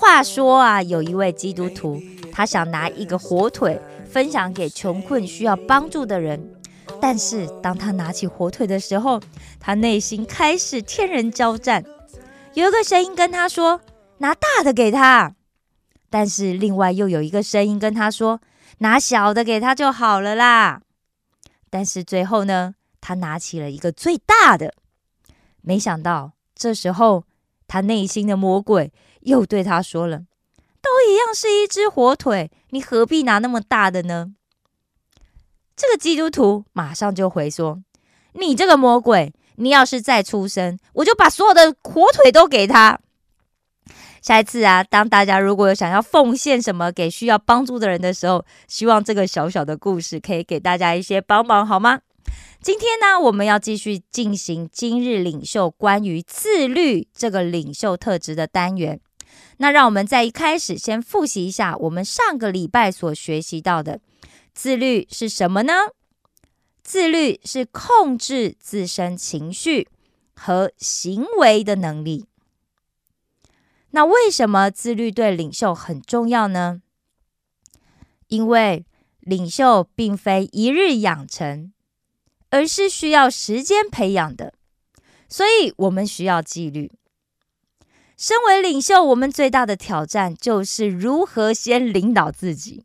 话说啊，有一位基督徒，他想拿一个火腿分享给穷困需要帮助的人，但是当他拿起火腿的时候，他内心开始天人交战。有一个声音跟他说：“拿大的给他。”但是另外又有一个声音跟他说：“拿小的给他就好了啦。”但是最后呢，他拿起了一个最大的。没想到这时候，他内心的魔鬼又对他说了：“都一样是一只火腿，你何必拿那么大的呢？”这个基督徒马上就回说：“你这个魔鬼，你要是再出声，我就把所有的火腿都给他。”下一次啊，当大家如果有想要奉献什么给需要帮助的人的时候，希望这个小小的故事可以给大家一些帮忙，好吗？今天呢，我们要继续进行今日领袖关于自律这个领袖特质的单元。那让我们在一开始先复习一下我们上个礼拜所学习到的自律是什么呢？自律是控制自身情绪和行为的能力。那为什么自律对领袖很重要呢？因为领袖并非一日养成，而是需要时间培养的，所以我们需要纪律。身为领袖，我们最大的挑战就是如何先领导自己。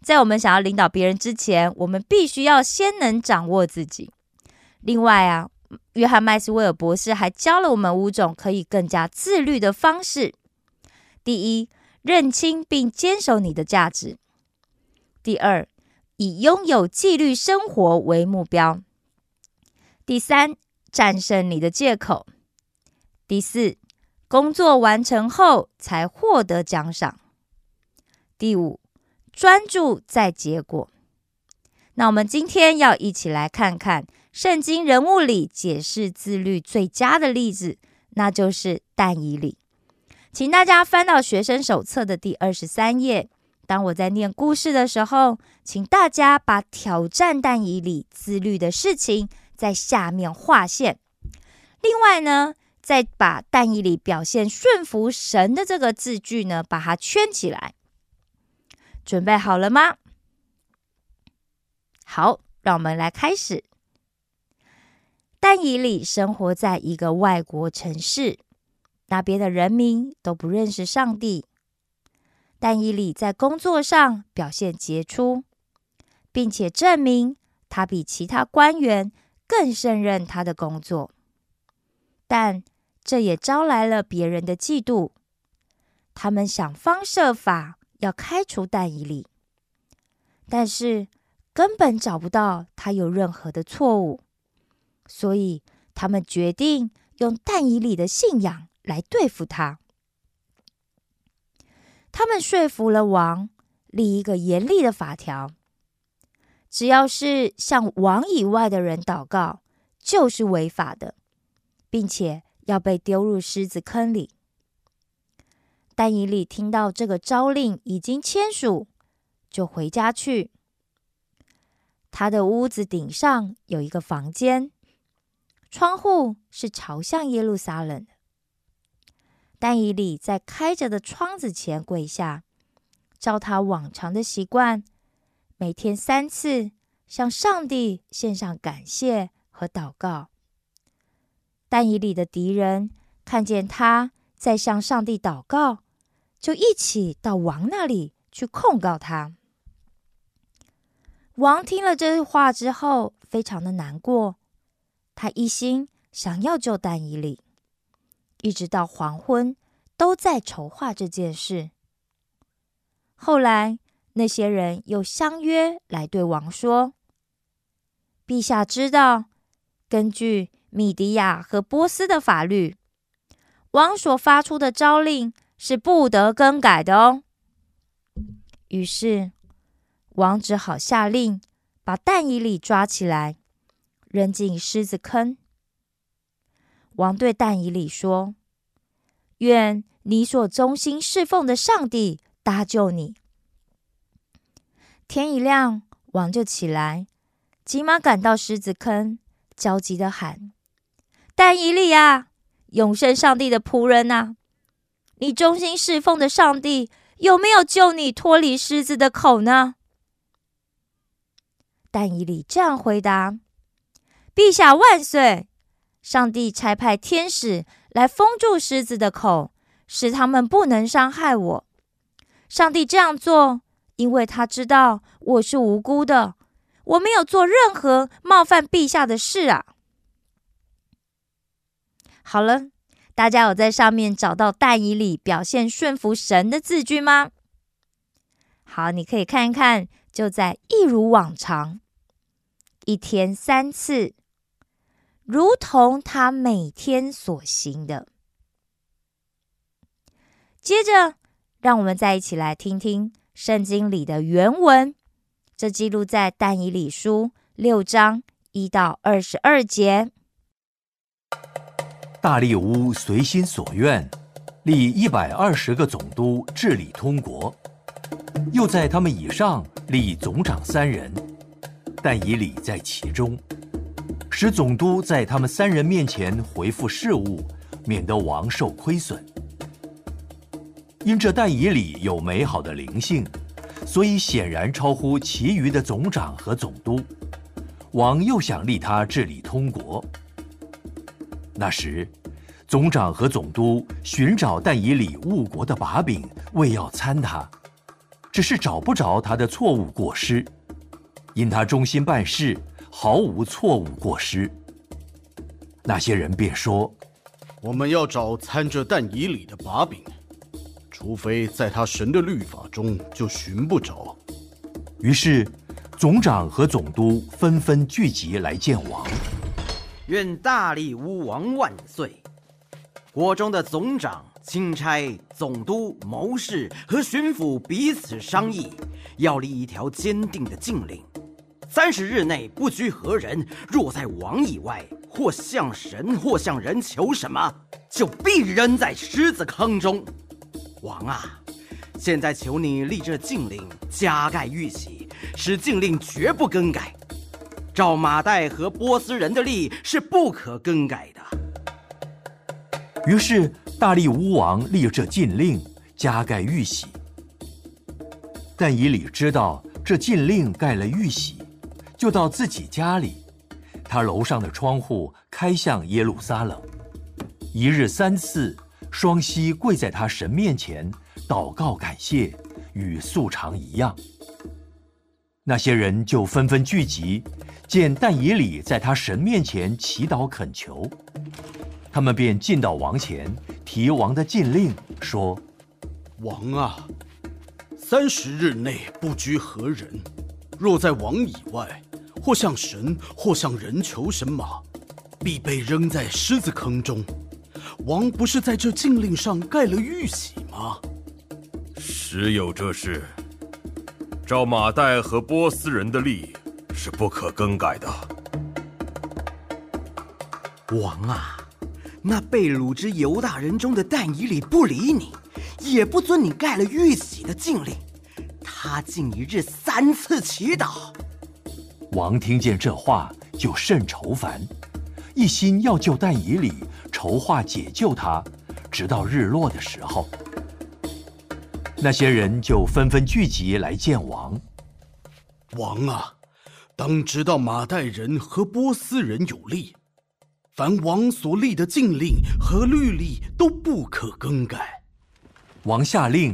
在我们想要领导别人之前，我们必须要先能掌握自己。另外啊，约翰麦斯威尔博士还教了我们五种可以更加自律的方式。第一，认清并坚守你的价值；第二，以拥有纪律生活为目标；第三，战胜你的借口；第四，工作完成后才获得奖赏；第五，专注在结果。那我们今天要一起来看看圣经人物里解释自律最佳的例子，那就是但以理。请大家翻到学生手册的第二十三页。当我在念故事的时候，请大家把挑战但以理自律的事情在下面划线。另外呢，再把但以理表现顺服神的这个字句呢，把它圈起来。准备好了吗？好，让我们来开始。但以理生活在一个外国城市，那边的人民都不认识上帝。但以理在工作上表现杰出，并且证明他比其他官员更胜任他的工作，但这也招来了别人的嫉妒。他们想方设法要开除但以理，但是根本找不到他有任何的错误，所以他们决定用但以理的信仰来对付他。他们说服了王，立一个严厉的法条：只要是向王以外的人祷告，就是违法的，并且要被丢入狮子坑里。但以理听到这个诏令已经签署，就回家去。他的屋子顶上有一个房间，窗户是朝向耶路撒冷。但以理在开着的窗子前跪下，照他往常的习惯，每天三次向上帝献上感谢和祷告。但以理的敌人看见他在向上帝祷告，就一起到王那里去控告他。王听了这话之后，非常的难过，他一心想要救但以理。一直到黄昏，都在筹划这件事。后来，那些人又相约来对王说：“陛下知道，根据米迪亚和波斯的法律，王所发出的诏令是不得更改的哦。于是王只好下令把但以里抓起来，扔进狮子坑。王对但以里说：“愿你所忠心侍奉的上帝搭救你。”天一亮，王就起来，急忙赶到狮子坑，焦急的喊：“但以理啊，永生上帝的仆人呐，你忠心侍奉的上帝有没有救你脱离狮子的口呢？”但以理这样回答：“陛下万岁！上帝差派天使来封住狮子的口，使他们不能伤害我。上帝这样做。”因为他知道我是无辜的，我没有做任何冒犯陛下的事啊。好了，大家有在上面找到但以里表现顺服神的字句吗？好，你可以看一看，就在一如往常，一天三次，如同他每天所行的。接着，让我们再一起来听听。圣经里的原文，这记录在但以理书六章一到二十二节。大利乌随心所愿，立一百二十个总督治理通国，又在他们以上立总长三人，但以理在其中，使总督在他们三人面前回复事务，免得王受亏损。因这但以礼有美好的灵性，所以显然超乎其余的总长和总督。王又想立他治理通国。那时，总长和总督寻找但以里误国的把柄，为要参他，只是找不着他的错误过失，因他忠心办事，毫无错误过失。那些人便说：“我们要找参着但以里的把柄。”除非在他神的律法中，就寻不着。于是，总长和总督纷纷聚集来见王。愿大力乌王万岁！国中的总长、钦差、总督、谋士和巡抚彼此商议，要立一条坚定的禁令：三十日内不拘何人，若在王以外，或向神或向人求什么，就必扔在狮子坑中。王啊，现在求你立这禁令，加盖玉玺，使禁令绝不更改。照马代和波斯人的例是不可更改的。于是大力乌王立这禁令，加盖玉玺。但以礼知道这禁令盖了玉玺，就到自己家里，他楼上的窗户开向耶路撒冷，一日三次。双膝跪在他神面前，祷告感谢，与素常一样。那些人就纷纷聚集，见但以里在他神面前祈祷恳求，他们便进到王前，提王的禁令，说：“王啊，三十日内不拘何人，若在王以外，或向神，或向人求神马，必被扔在狮子坑中。”王不是在这禁令上盖了玉玺吗？实有这事。照马代和波斯人的例，是不可更改的。王啊，那被掳之犹大人中的但以里不理你，也不遵你盖了玉玺的禁令，他竟一日三次祈祷。王听见这话，就甚愁烦，一心要救但以里。筹划解救他，直到日落的时候，那些人就纷纷聚集来见王。王啊，当知道马代人和波斯人有利，凡王所立的禁令和律例都不可更改。王下令，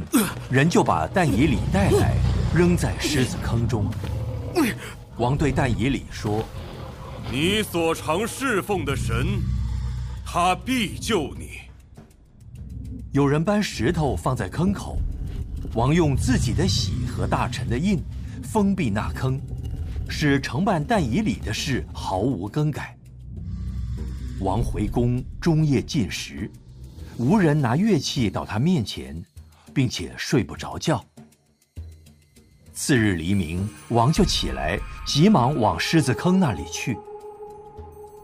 人就把但以里带来，扔在狮子坑中。王对但以里说：“你所常侍奉的神。”他必救你。有人搬石头放在坑口，王用自己的玺和大臣的印封闭那坑，使承办但以礼的事毫无更改。王回宫终夜进食，无人拿乐器到他面前，并且睡不着觉。次日黎明，王就起来，急忙往狮子坑那里去。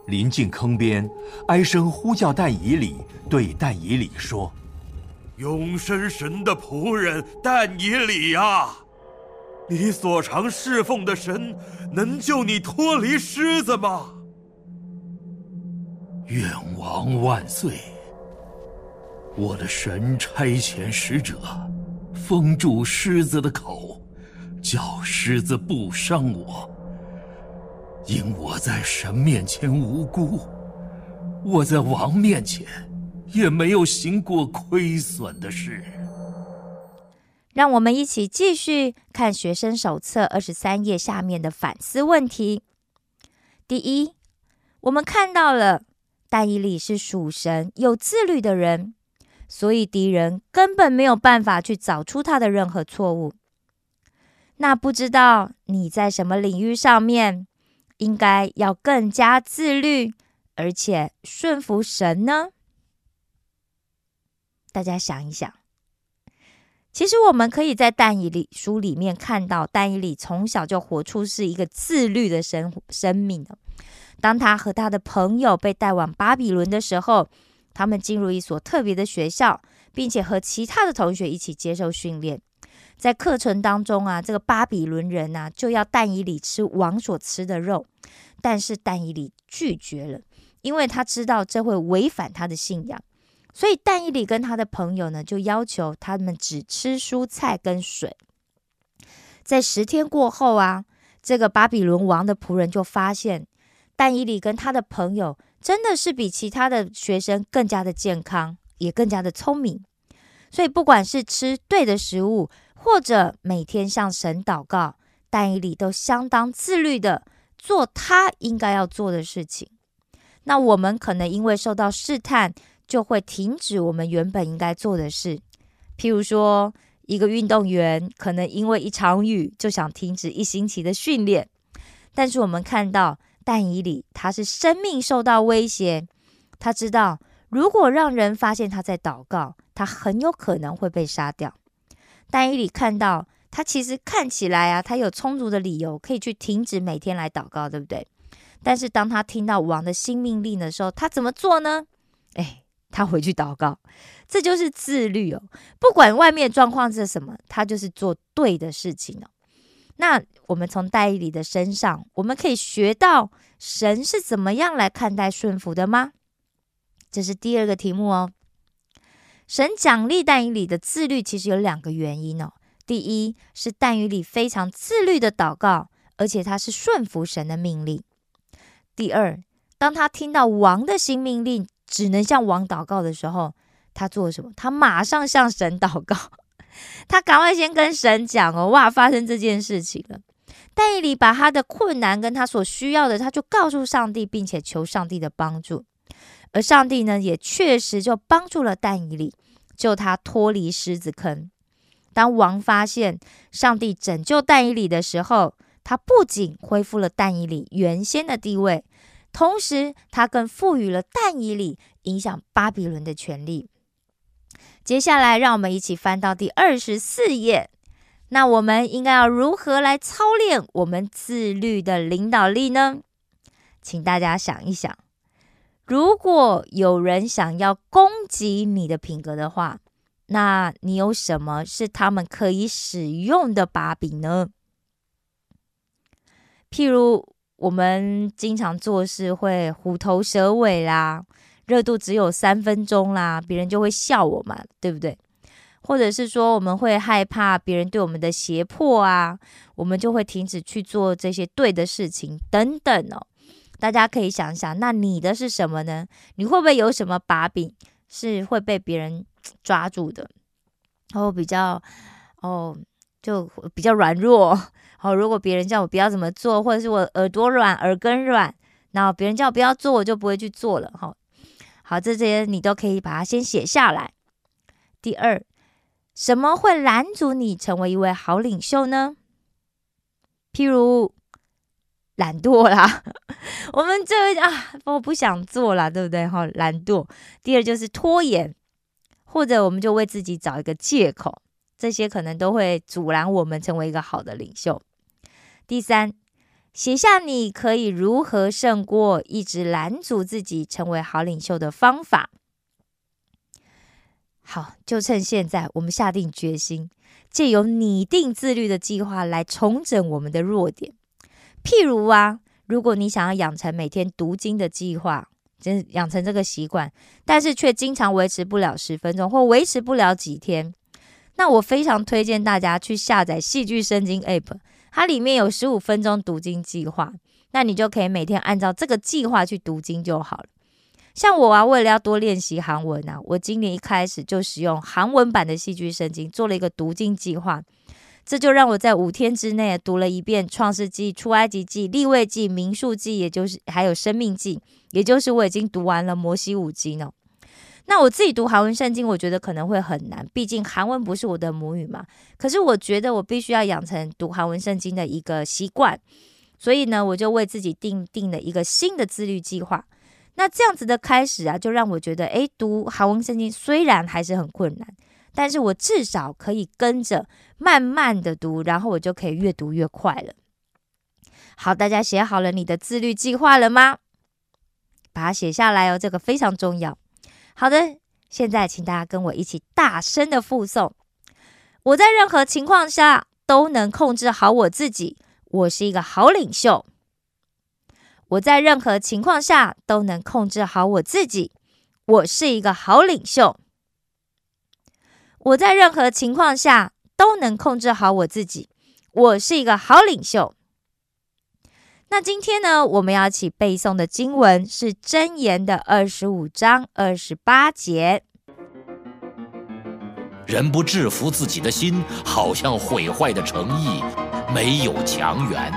临近坑边，哀声呼叫但以礼，对但以礼说：“永生神的仆人但以理啊，你所常侍奉的神能救你脱离狮子吗？”愿王万岁！我的神差遣使者，封住狮子的口，叫狮子不伤我。因我在神面前无辜，我在王面前也没有行过亏损的事。让我们一起继续看学生手册二十三页下面的反思问题。第一，我们看到了但以理是属神、有自律的人，所以敌人根本没有办法去找出他的任何错误。那不知道你在什么领域上面？应该要更加自律，而且顺服神呢？大家想一想，其实我们可以在但以理书里面看到，但以理从小就活出是一个自律的生生命。当他和他的朋友被带往巴比伦的时候，他们进入一所特别的学校，并且和其他的同学一起接受训练。在课程当中啊，这个巴比伦人呐就要但以理吃王所吃的肉，但是但以理拒绝了，因为他知道这会违反他的信仰，所以但以理跟他的朋友呢就要求他们只吃蔬菜跟水。在十天过后啊，这个巴比伦王的仆人就发现但以理跟他的朋友真的是比其他的学生更加的健康，也更加的聪明，所以不管是吃对的食物。或者每天向神祷告，但以理都相当自律的做他应该要做的事情。那我们可能因为受到试探，就会停止我们原本应该做的事。譬如说，一个运动员可能因为一场雨就想停止一星期的训练。但是我们看到但以理，他是生命受到威胁，他知道如果让人发现他在祷告，他很有可能会被杀掉。但以理看到他其实看起来啊，他有充足的理由可以去停止每天来祷告，对不对？但是当他听到王的新命令的时候，他怎么做呢？哎，他回去祷告，这就是自律哦。不管外面状况是什么，他就是做对的事情哦。那我们从戴以理的身上，我们可以学到神是怎么样来看待顺服的吗？这是第二个题目哦。神奖励但以理的自律，其实有两个原因哦。第一是但以理非常自律的祷告，而且他是顺服神的命令。第二，当他听到王的新命令，只能向王祷告的时候，他做了什么？他马上向神祷告，他赶快先跟神讲哦，哇，发生这件事情了。但以理把他的困难跟他所需要的，他就告诉上帝，并且求上帝的帮助。而上帝呢，也确实就帮助了但以理，救他脱离狮子坑。当王发现上帝拯救但以理的时候，他不仅恢复了但以理原先的地位，同时他更赋予了但以理影响巴比伦的权利。接下来，让我们一起翻到第二十四页。那我们应该要如何来操练我们自律的领导力呢？请大家想一想。如果有人想要攻击你的品格的话，那你有什么是他们可以使用的把柄呢？譬如我们经常做事会虎头蛇尾啦，热度只有三分钟啦，别人就会笑我嘛，对不对？或者是说我们会害怕别人对我们的胁迫啊，我们就会停止去做这些对的事情等等哦。大家可以想想，那你的是什么呢？你会不会有什么把柄是会被别人抓住的？然哦，比较哦，就比较软弱。好，如果别人叫我不要怎么做，或者是我耳朵软、耳根软，那别人叫我不要做，我就不会去做了。哈，好，这些你都可以把它先写下来。第二，什么会拦阻你成为一位好领袖呢？譬如。懒惰啦，我们这啊，我不想做啦，对不对？哈，懒惰。第二就是拖延，或者我们就为自己找一个借口，这些可能都会阻拦我们成为一个好的领袖。第三，写下你可以如何胜过一直拦阻自己成为好领袖的方法。好，就趁现在，我们下定决心，借由拟定自律的计划来重整我们的弱点。譬如啊，如果你想要养成每天读经的计划，真养成这个习惯，但是却经常维持不了十分钟，或维持不了几天，那我非常推荐大家去下载戏剧圣经 App，它里面有十五分钟读经计划，那你就可以每天按照这个计划去读经就好了。像我啊，为了要多练习韩文啊，我今年一开始就使用韩文版的戏剧圣经做了一个读经计划，这就让我在五天之内读了一遍创世纪、出埃及记、立位记、民数记，也就是还有生命记，也就是我已经读完了摩西五经呢。那我自己读韩文圣经，我觉得可能会很难，毕竟韩文不是我的母语嘛。可是我觉得我必须要养成读韩文圣经的一个习惯，所以呢，我就为自己定定了一个新的自律计划。那这样子的开始啊，就让我觉得，诶，读韩文圣经虽然还是很困难，但是我至少可以跟着慢慢的读，然后我就可以越读越快了。好，大家写好了你的自律计划了吗？把它写下来哦，这个非常重要。好的，现在请大家跟我一起大声的复诵：我在任何情况下都能控制好我自己，我是一个好领袖。我在任何情况下都能控制好我自己，我是一个好领袖。我在任何情况下都能控制好我自己，我是一个好领袖。那今天呢，我们要一起背诵的经文是《箴言》的二十五章二十八节：人不制服自己的心，好像毁坏的诚意，没有强援。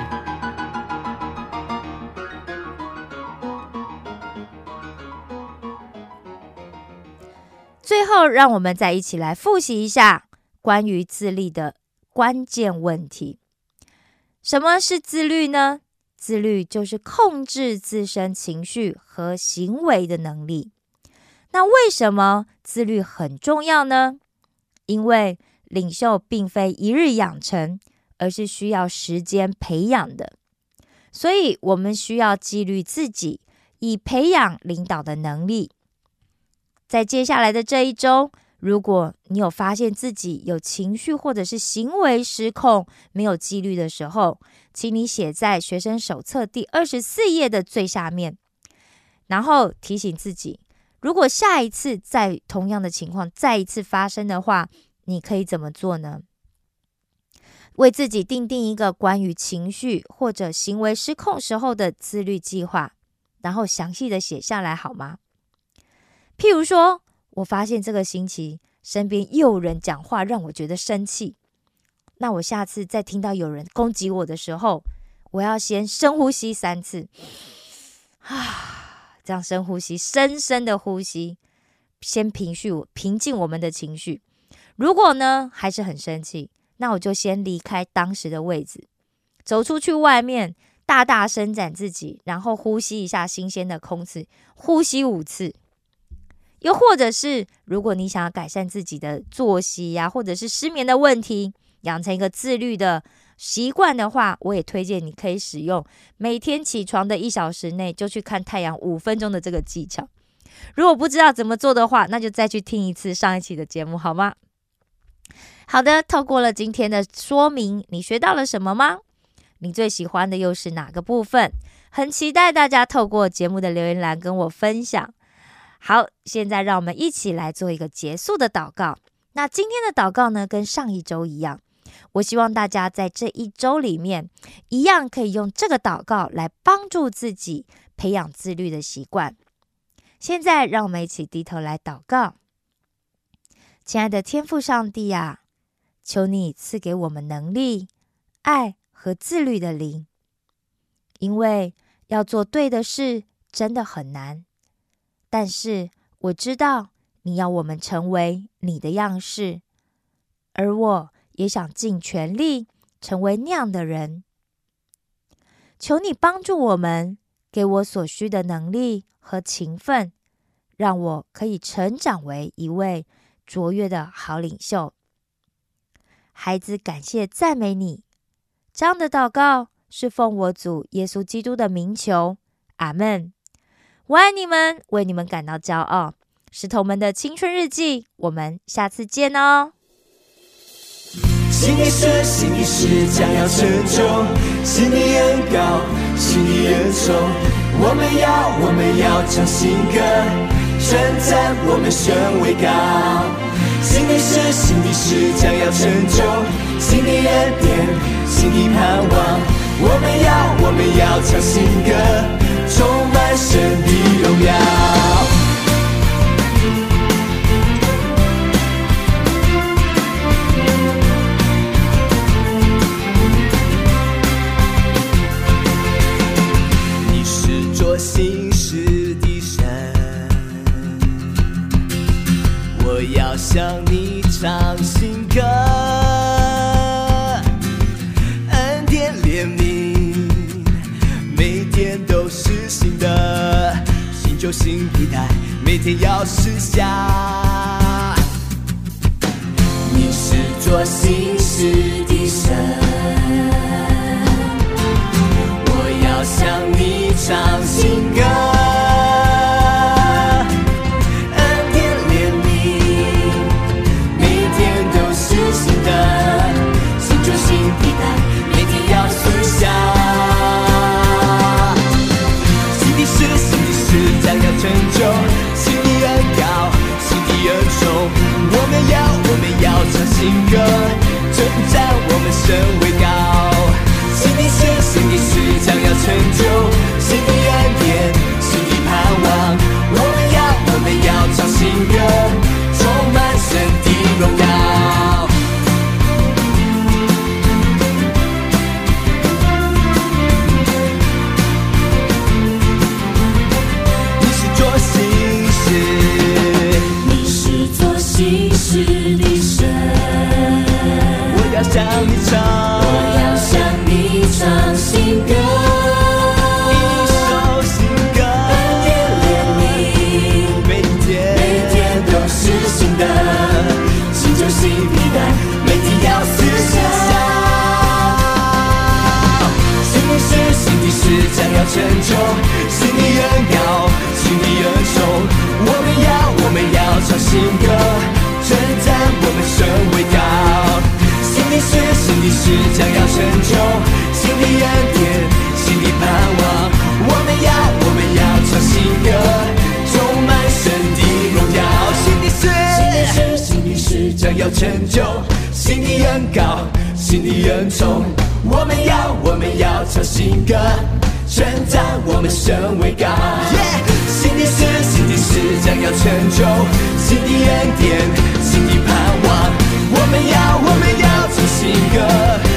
最后，让我们再一起来复习一下关于自律的关键问题。什么是自律呢？自律就是控制自身情绪和行为的能力。那为什么自律很重要呢？因为领袖并非一日养成，而是需要时间培养的。所以，我们需要纪律自己，以培养领导的能力。在接下来的这一周，如果你有发现自己有情绪或者是行为失控、没有纪律的时候，请你写在学生手册第二十四页的最下面，然后提醒自己，如果下一次在同样的情况再一次发生的话，你可以怎么做呢？为自己定定一个关于情绪或者行为失控时候的自律计划，然后详细的写下来好吗？譬如说，我发现这个星期身边又有人讲话让我觉得生气，那我下次再听到有人攻击我的时候，我要先深呼吸三次，啊，这样深呼吸，深深的呼吸，先平绪平静我们的情绪。如果呢还是很生气，那我就先离开当时的位置，走出去外面，大大伸展自己，然后呼吸一下新鲜的空气，呼吸五次。又或者是，如果你想要改善自己的作息呀，或者是失眠的问题，养成一个自律的习惯的话，我也推荐你可以使用每天起床的一小时内就去看太阳五分钟的这个技巧。如果不知道怎么做的话，那就再去听一次上一期的节目好吗？好的，透过了今天的说明，你学到了什么吗？你最喜欢的又是哪个部分？很期待大家透过节目的留言栏跟我分享。好，现在让我们一起来做一个结束的祷告。那今天的祷告呢，跟上一周一样，我希望大家在这一周里面，一样可以用这个祷告来帮助自己培养自律的习惯。现在，让我们一起低头来祷告。亲爱的天父上帝啊，求你赐给我们能力、爱和自律的灵，因为要做对的事真的很难。但是我知道你要我们成为你的样式，而我也想尽全力成为那样的人。求你帮助我们，给我所需的能力和勤奋，让我可以成长为一位卓越的好领袖。孩子，感谢赞美你。这样的祷告是奉我主耶稣基督的名求，阿门。我爱你们，为你们感到骄傲。石头们的青春日记，我们下次见哦。心里事，心里事将要成就，心里恩高，心里恩重。我们要，我们要唱新歌，称赞我们神为高。心里事，心里事将要成就，心里恩典，心里盼望。我们要，我们要唱新歌，充满神的荣耀。新旧新皮带，每天要试下。你是做新事的神，我要向你唱新歌，存在我们身成就，心的很高，心的很重。我们要，我们要唱新歌，称赞我们身为高。耶新的事，新的事将要成就，新的恩典，新的盼望。我们要，我们要唱新歌。